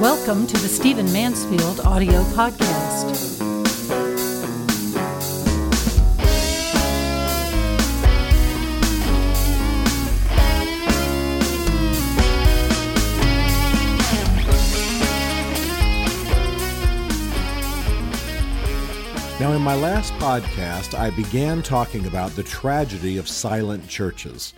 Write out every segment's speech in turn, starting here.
Welcome to the Stephen Mansfield audio podcast. Now, in my last podcast, I began talking about the tragedy of silent churches.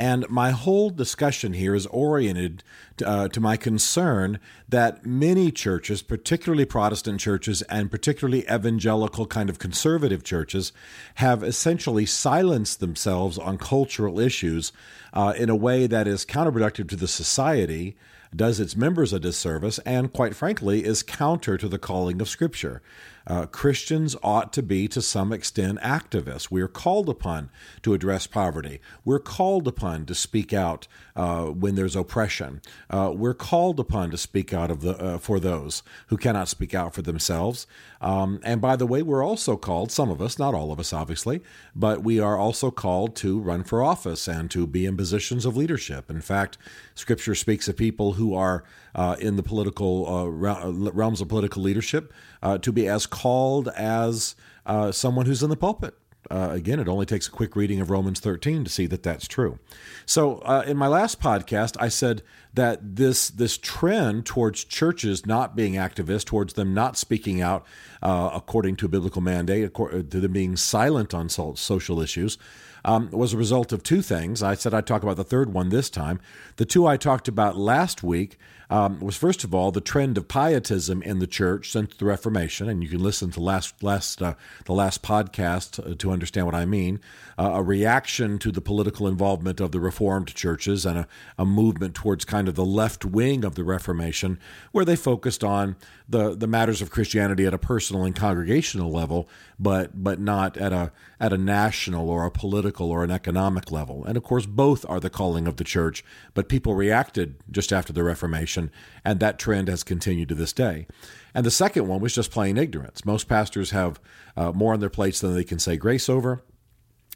And my whole discussion here is oriented to, uh, to, my concern that many churches, particularly Protestant churches and particularly evangelical kind of conservative churches, have essentially silenced themselves on cultural issues uh, in a way that is counterproductive to the society does its members a disservice, and quite frankly, is counter to the calling of Scripture. Uh, Christians ought to be, to some extent, activists. We are called upon to address poverty. We're called upon to speak out uh, when there's oppression. Uh, we're called upon to speak out of the uh, for those who cannot speak out for themselves. Um, and by the way, we're also called, some of us, not all of us, obviously, but we are also called to run for office and to be in positions of leadership. In fact, Scripture speaks of people who are uh, in the political uh, realms of political leadership uh, to be as called as uh, someone who's in the pulpit. Uh, again, it only takes a quick reading of Romans 13 to see that that's true. So, uh, in my last podcast, I said that this this trend towards churches not being activists, towards them not speaking out uh, according to a biblical mandate, to them being silent on social issues, um, was a result of two things. I said I'd talk about the third one this time. The two I talked about last week um, was first of all the trend of pietism in the church since the Reformation, and you can listen to last last uh, the last podcast uh, to understand what I mean. Uh, a reaction to the political involvement of the Reformed churches and a, a movement towards kind of the left wing of the Reformation, where they focused on the the matters of Christianity at a personal and congregational level, but but not at a at a national or a political or an economic level. And of course, both are the calling of the church. But people reacted just after the Reformation, and that trend has continued to this day. And the second one was just plain ignorance. Most pastors have uh, more on their plates than they can say grace over.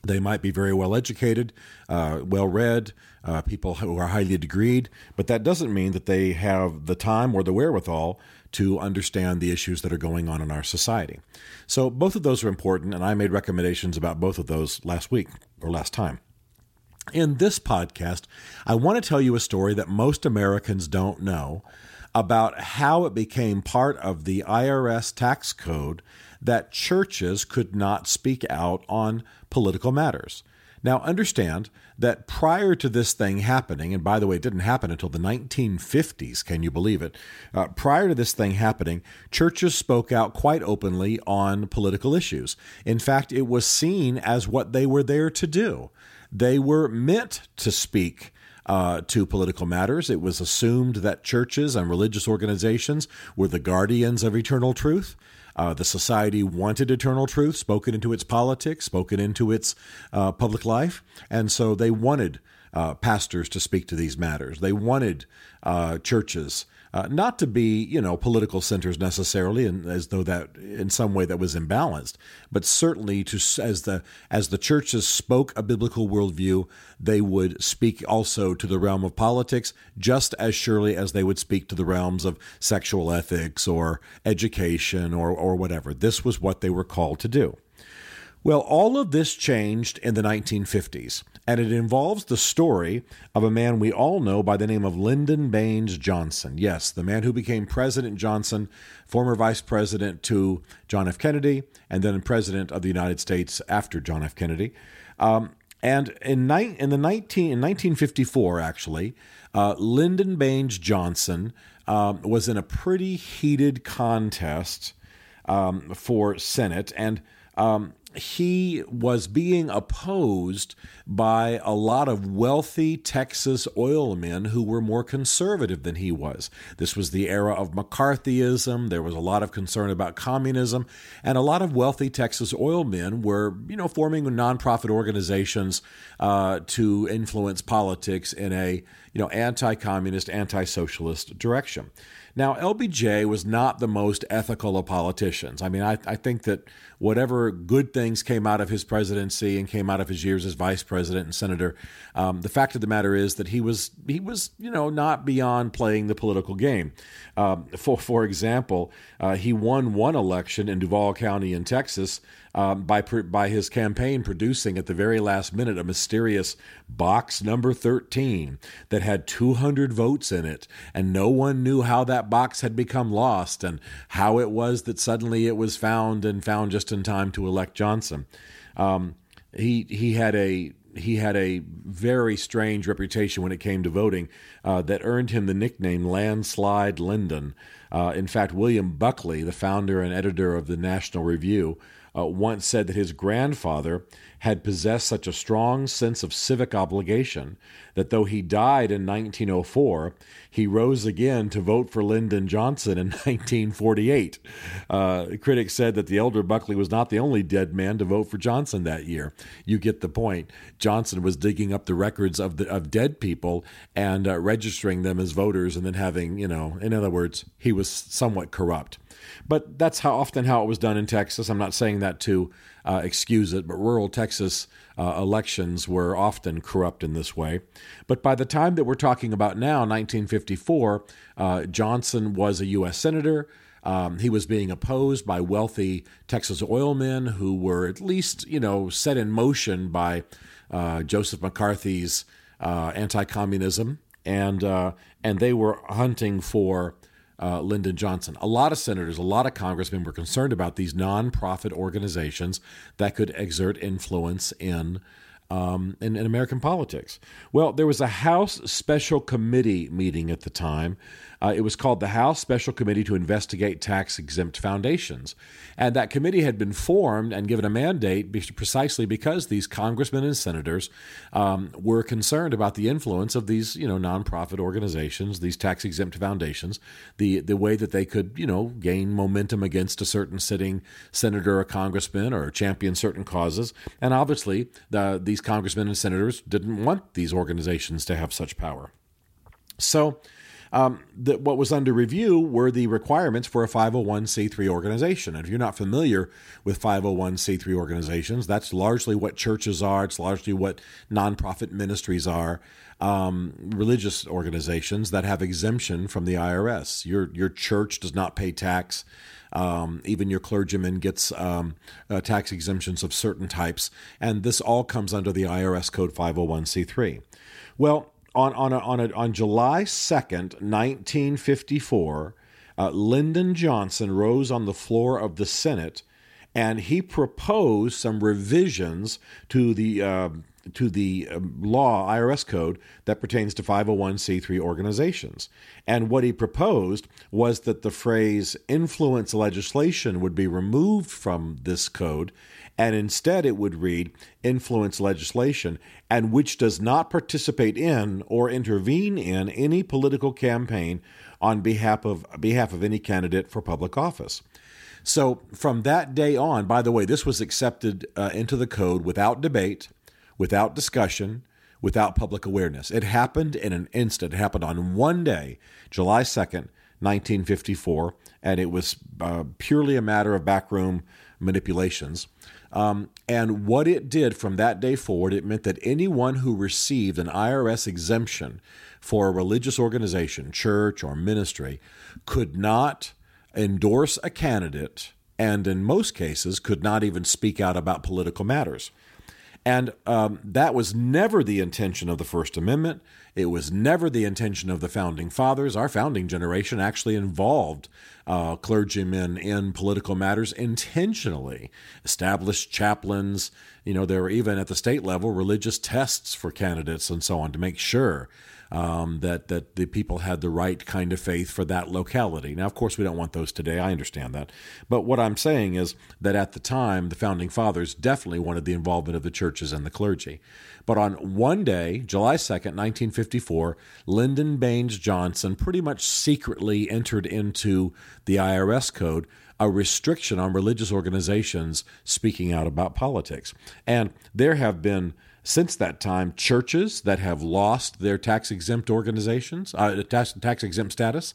They might be very well educated, uh, well read, uh, people who are highly degreed, but that doesn't mean that they have the time or the wherewithal to understand the issues that are going on in our society. So both of those are important, and I made recommendations about both of those last week or last time. In this podcast, I want to tell you a story that most Americans don't know about how it became part of the IRS tax code that churches could not speak out on political matters. Now, understand that prior to this thing happening, and by the way, it didn't happen until the 1950s, can you believe it? Uh, prior to this thing happening, churches spoke out quite openly on political issues. In fact, it was seen as what they were there to do. They were meant to speak uh, to political matters. It was assumed that churches and religious organizations were the guardians of eternal truth. Uh, the society wanted eternal truth spoken into its politics, spoken into its uh, public life, and so they wanted uh, pastors to speak to these matters. They wanted uh, churches uh, not to be, you know, political centers necessarily, and as though that in some way that was imbalanced, but certainly to as the as the churches spoke a biblical worldview, they would speak also to the realm of politics just as surely as they would speak to the realms of sexual ethics or education or or whatever. This was what they were called to do. Well, all of this changed in the 1950s, and it involves the story of a man we all know by the name of Lyndon Baines Johnson. Yes, the man who became President Johnson, former vice president to John F. Kennedy, and then president of the United States after John F. Kennedy. Um, and in, ni- in the 19, in 1954, actually, uh, Lyndon Baines Johnson um, was in a pretty heated contest um, for Senate, and um, he was being opposed by a lot of wealthy Texas oil men who were more conservative than he was. This was the era of McCarthyism. There was a lot of concern about communism, and a lot of wealthy Texas oil men were, you know, forming nonprofit organizations uh, to influence politics in a, you know, anti-communist, anti-socialist direction. Now, LBJ was not the most ethical of politicians. I mean, I, I think that whatever good thing things came out of his presidency and came out of his years as vice president and senator. Um, the fact of the matter is that he was he was you know not beyond playing the political game. Um, for for example, uh, he won one election in Duval County in Texas um, by by his campaign producing at the very last minute a mysterious box number 13 that had 200 votes in it, and no one knew how that box had become lost and how it was that suddenly it was found and found just in time to elect Johnson. Um, he he had a he had a very strange reputation when it came to voting uh, that earned him the nickname Landslide Lyndon. Uh, in fact, William Buckley, the founder and editor of the National Review, uh, once said that his grandfather had possessed such a strong sense of civic obligation that though he died in 1904, he rose again to vote for Lyndon Johnson in 1948. Uh, critics said that the elder Buckley was not the only dead man to vote for Johnson that year. You get the point. Johnson was digging up the records of the of dead people and uh, registering them as voters, and then having you know, in other words, he was somewhat corrupt. But that's how often how it was done in Texas. I'm not saying that to uh, excuse it, but rural Texas uh, elections were often corrupt in this way. But by the time that we're talking about now, 1954, uh, Johnson was a U.S. senator. Um, he was being opposed by wealthy Texas oil men who were at least, you know, set in motion by uh, Joseph McCarthy's uh, anti-communism, and uh, and they were hunting for uh, Lyndon Johnson. A lot of senators, a lot of congressmen were concerned about these nonprofit organizations that could exert influence in, um, in, in American politics. Well, there was a House Special Committee meeting at the time uh, it was called the House Special Committee to Investigate Tax Exempt Foundations. And that committee had been formed and given a mandate precisely because these congressmen and senators um, were concerned about the influence of these, you know, nonprofit organizations, these tax exempt foundations, the, the way that they could, you know, gain momentum against a certain sitting senator or congressman or champion certain causes. And obviously, the, these congressmen and senators didn't want these organizations to have such power. So, um, what was under review were the requirements for a 501c3 organization. And if you're not familiar with 501c3 organizations, that's largely what churches are, it's largely what nonprofit ministries are. Um, religious organizations that have exemption from the IRS. Your your church does not pay tax. Um, even your clergyman gets um, uh, tax exemptions of certain types, and this all comes under the IRS code 501c3. Well, on on a, on, a, on July second, nineteen fifty four, uh, Lyndon Johnson rose on the floor of the Senate, and he proposed some revisions to the uh, to the um, law IRS code that pertains to 501c3 organizations. And what he proposed was that the phrase influence legislation would be removed from this code and instead it would read influence legislation and which does not participate in or intervene in any political campaign on behalf of behalf of any candidate for public office. So from that day on, by the way, this was accepted uh, into the code without debate, without discussion, without public awareness. It happened in an instant. It happened on one day, July 2nd, 1954, and it was uh, purely a matter of backroom manipulations. Um, and what it did from that day forward, it meant that anyone who received an IRS exemption for a religious organization, church, or ministry could not endorse a candidate and, in most cases, could not even speak out about political matters. And um, that was never the intention of the First Amendment. It was never the intention of the founding fathers. Our founding generation actually involved uh, clergymen in political matters intentionally, established chaplains. You know, there were even at the state level religious tests for candidates and so on to make sure um, that that the people had the right kind of faith for that locality. Now, of course, we don't want those today. I understand that, but what I'm saying is that at the time, the founding fathers definitely wanted the involvement of the churches and the clergy. But on one day, July 2nd, 1954, Lyndon Baines Johnson pretty much secretly entered into the IRS code a restriction on religious organizations speaking out about politics. And there have been since that time, churches that have lost their tax exempt organizations, uh, tax, exempt status.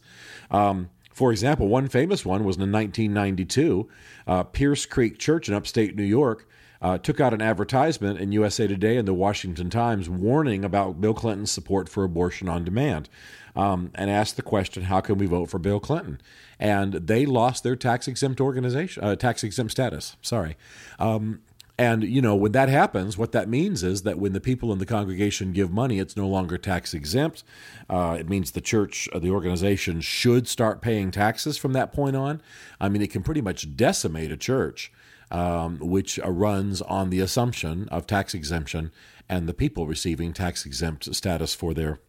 Um, For example, one famous one was in 1992. Uh, Pierce Creek Church in upstate New York uh, took out an advertisement in USA Today and the Washington Times warning about Bill Clinton's support for abortion on demand um, and asked the question, How can we vote for Bill Clinton? And they lost their tax exempt organization, uh, tax exempt status. Sorry. Um, and, you know, when that happens, what that means is that when the people in the congregation give money, it's no longer tax exempt. Uh, it means the church, uh, the organization, should start paying taxes from that point on. I mean, it can pretty much decimate a church um, which uh, runs on the assumption of tax exemption and the people receiving tax exempt status for their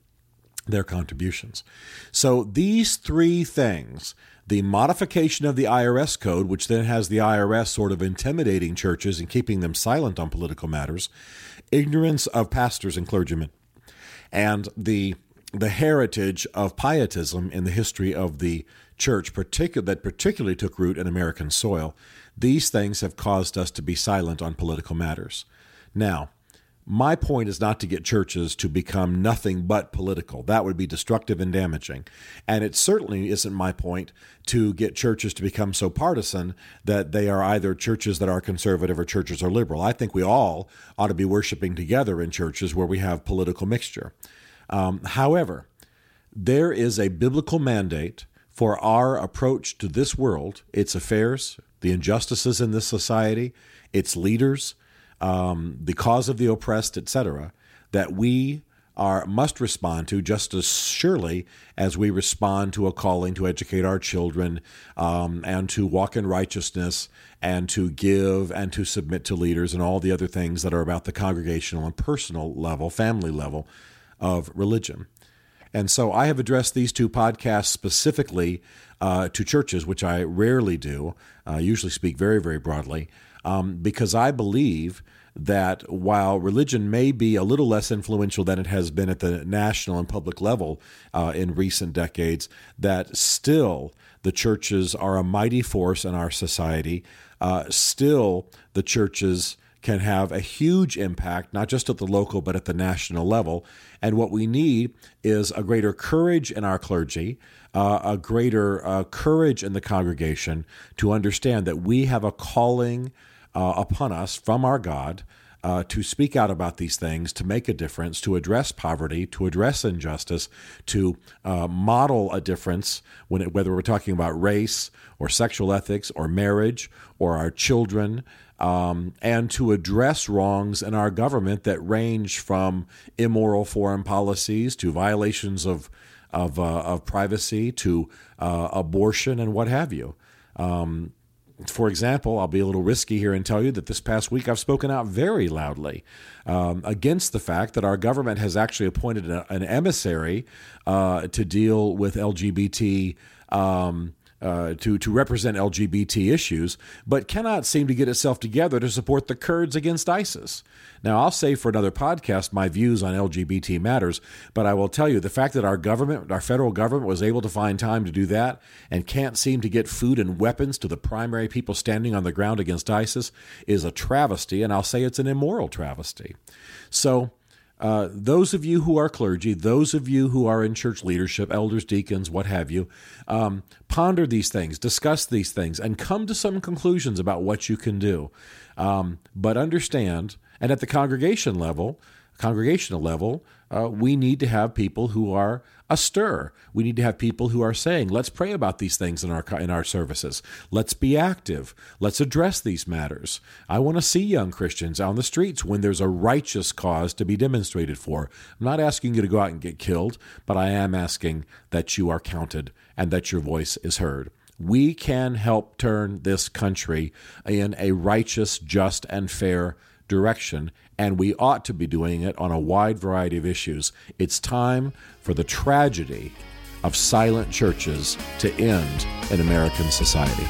their contributions. So these three things the modification of the IRS code, which then has the IRS sort of intimidating churches and keeping them silent on political matters, ignorance of pastors and clergymen, and the the heritage of pietism in the history of the church, particular that particularly took root in American soil, these things have caused us to be silent on political matters. Now, my point is not to get churches to become nothing but political. That would be destructive and damaging. And it certainly isn't my point to get churches to become so partisan that they are either churches that are conservative or churches are liberal. I think we all ought to be worshiping together in churches where we have political mixture. Um, however, there is a biblical mandate for our approach to this world, its affairs, the injustices in this society, its leaders, um, the cause of the oppressed, etc., that we are must respond to just as surely as we respond to a calling to educate our children um, and to walk in righteousness and to give and to submit to leaders and all the other things that are about the congregational and personal level, family level of religion. And so I have addressed these two podcasts specifically uh, to churches, which I rarely do, uh, usually speak very, very broadly, um, because I believe that while religion may be a little less influential than it has been at the national and public level uh, in recent decades, that still the churches are a mighty force in our society. Uh, still, the churches can have a huge impact, not just at the local, but at the national level. And what we need is a greater courage in our clergy, uh, a greater uh, courage in the congregation to understand that we have a calling uh, upon us from our God. Uh, to speak out about these things, to make a difference, to address poverty, to address injustice, to uh, model a difference when it, whether we're talking about race or sexual ethics or marriage or our children, um, and to address wrongs in our government that range from immoral foreign policies to violations of of, uh, of privacy to uh, abortion and what have you. Um, for example, I'll be a little risky here and tell you that this past week I've spoken out very loudly um, against the fact that our government has actually appointed a, an emissary uh, to deal with LGBT. Um, uh, to to represent LGBT issues, but cannot seem to get itself together to support the Kurds against ISIS. Now, I'll save for another podcast my views on LGBT matters, but I will tell you the fact that our government, our federal government, was able to find time to do that and can't seem to get food and weapons to the primary people standing on the ground against ISIS is a travesty, and I'll say it's an immoral travesty. So uh, those of you who are clergy, those of you who are in church leadership, elders, deacons, what have you, um, ponder these things, discuss these things, and come to some conclusions about what you can do. Um, but understand, and at the congregation level, congregational level, uh, we need to have people who are astir. We need to have people who are saying, "Let's pray about these things in our in our services. Let's be active. Let's address these matters." I want to see young Christians on the streets when there's a righteous cause to be demonstrated for. I'm not asking you to go out and get killed, but I am asking that you are counted and that your voice is heard. We can help turn this country in a righteous, just, and fair direction, and we ought to be doing it on a wide variety of issues. It's time for the tragedy of silent churches to end in American society.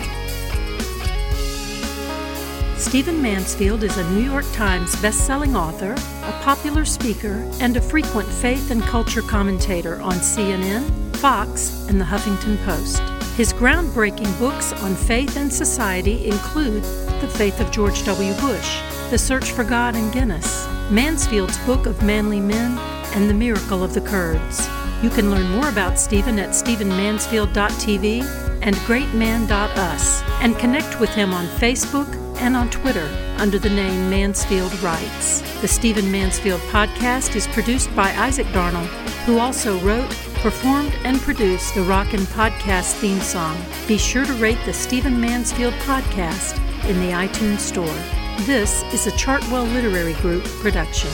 Stephen Mansfield is a New York Times bestselling author, a popular speaker, and a frequent faith and culture commentator on CNN, Fox, and the Huffington Post. His groundbreaking books on faith and society include The Faith of George W. Bush, The Search for God and Guinness, Mansfield's Book of Manly Men, and The Miracle of the Kurds. You can learn more about Stephen at stephenmansfield.tv and greatman.us and connect with him on Facebook and on Twitter under the name Mansfield Writes. The Stephen Mansfield podcast is produced by Isaac Darnell, who also wrote, performed, and produced the Rockin' Podcast theme song. Be sure to rate the Stephen Mansfield podcast in the iTunes Store. This is a Chartwell Literary Group production.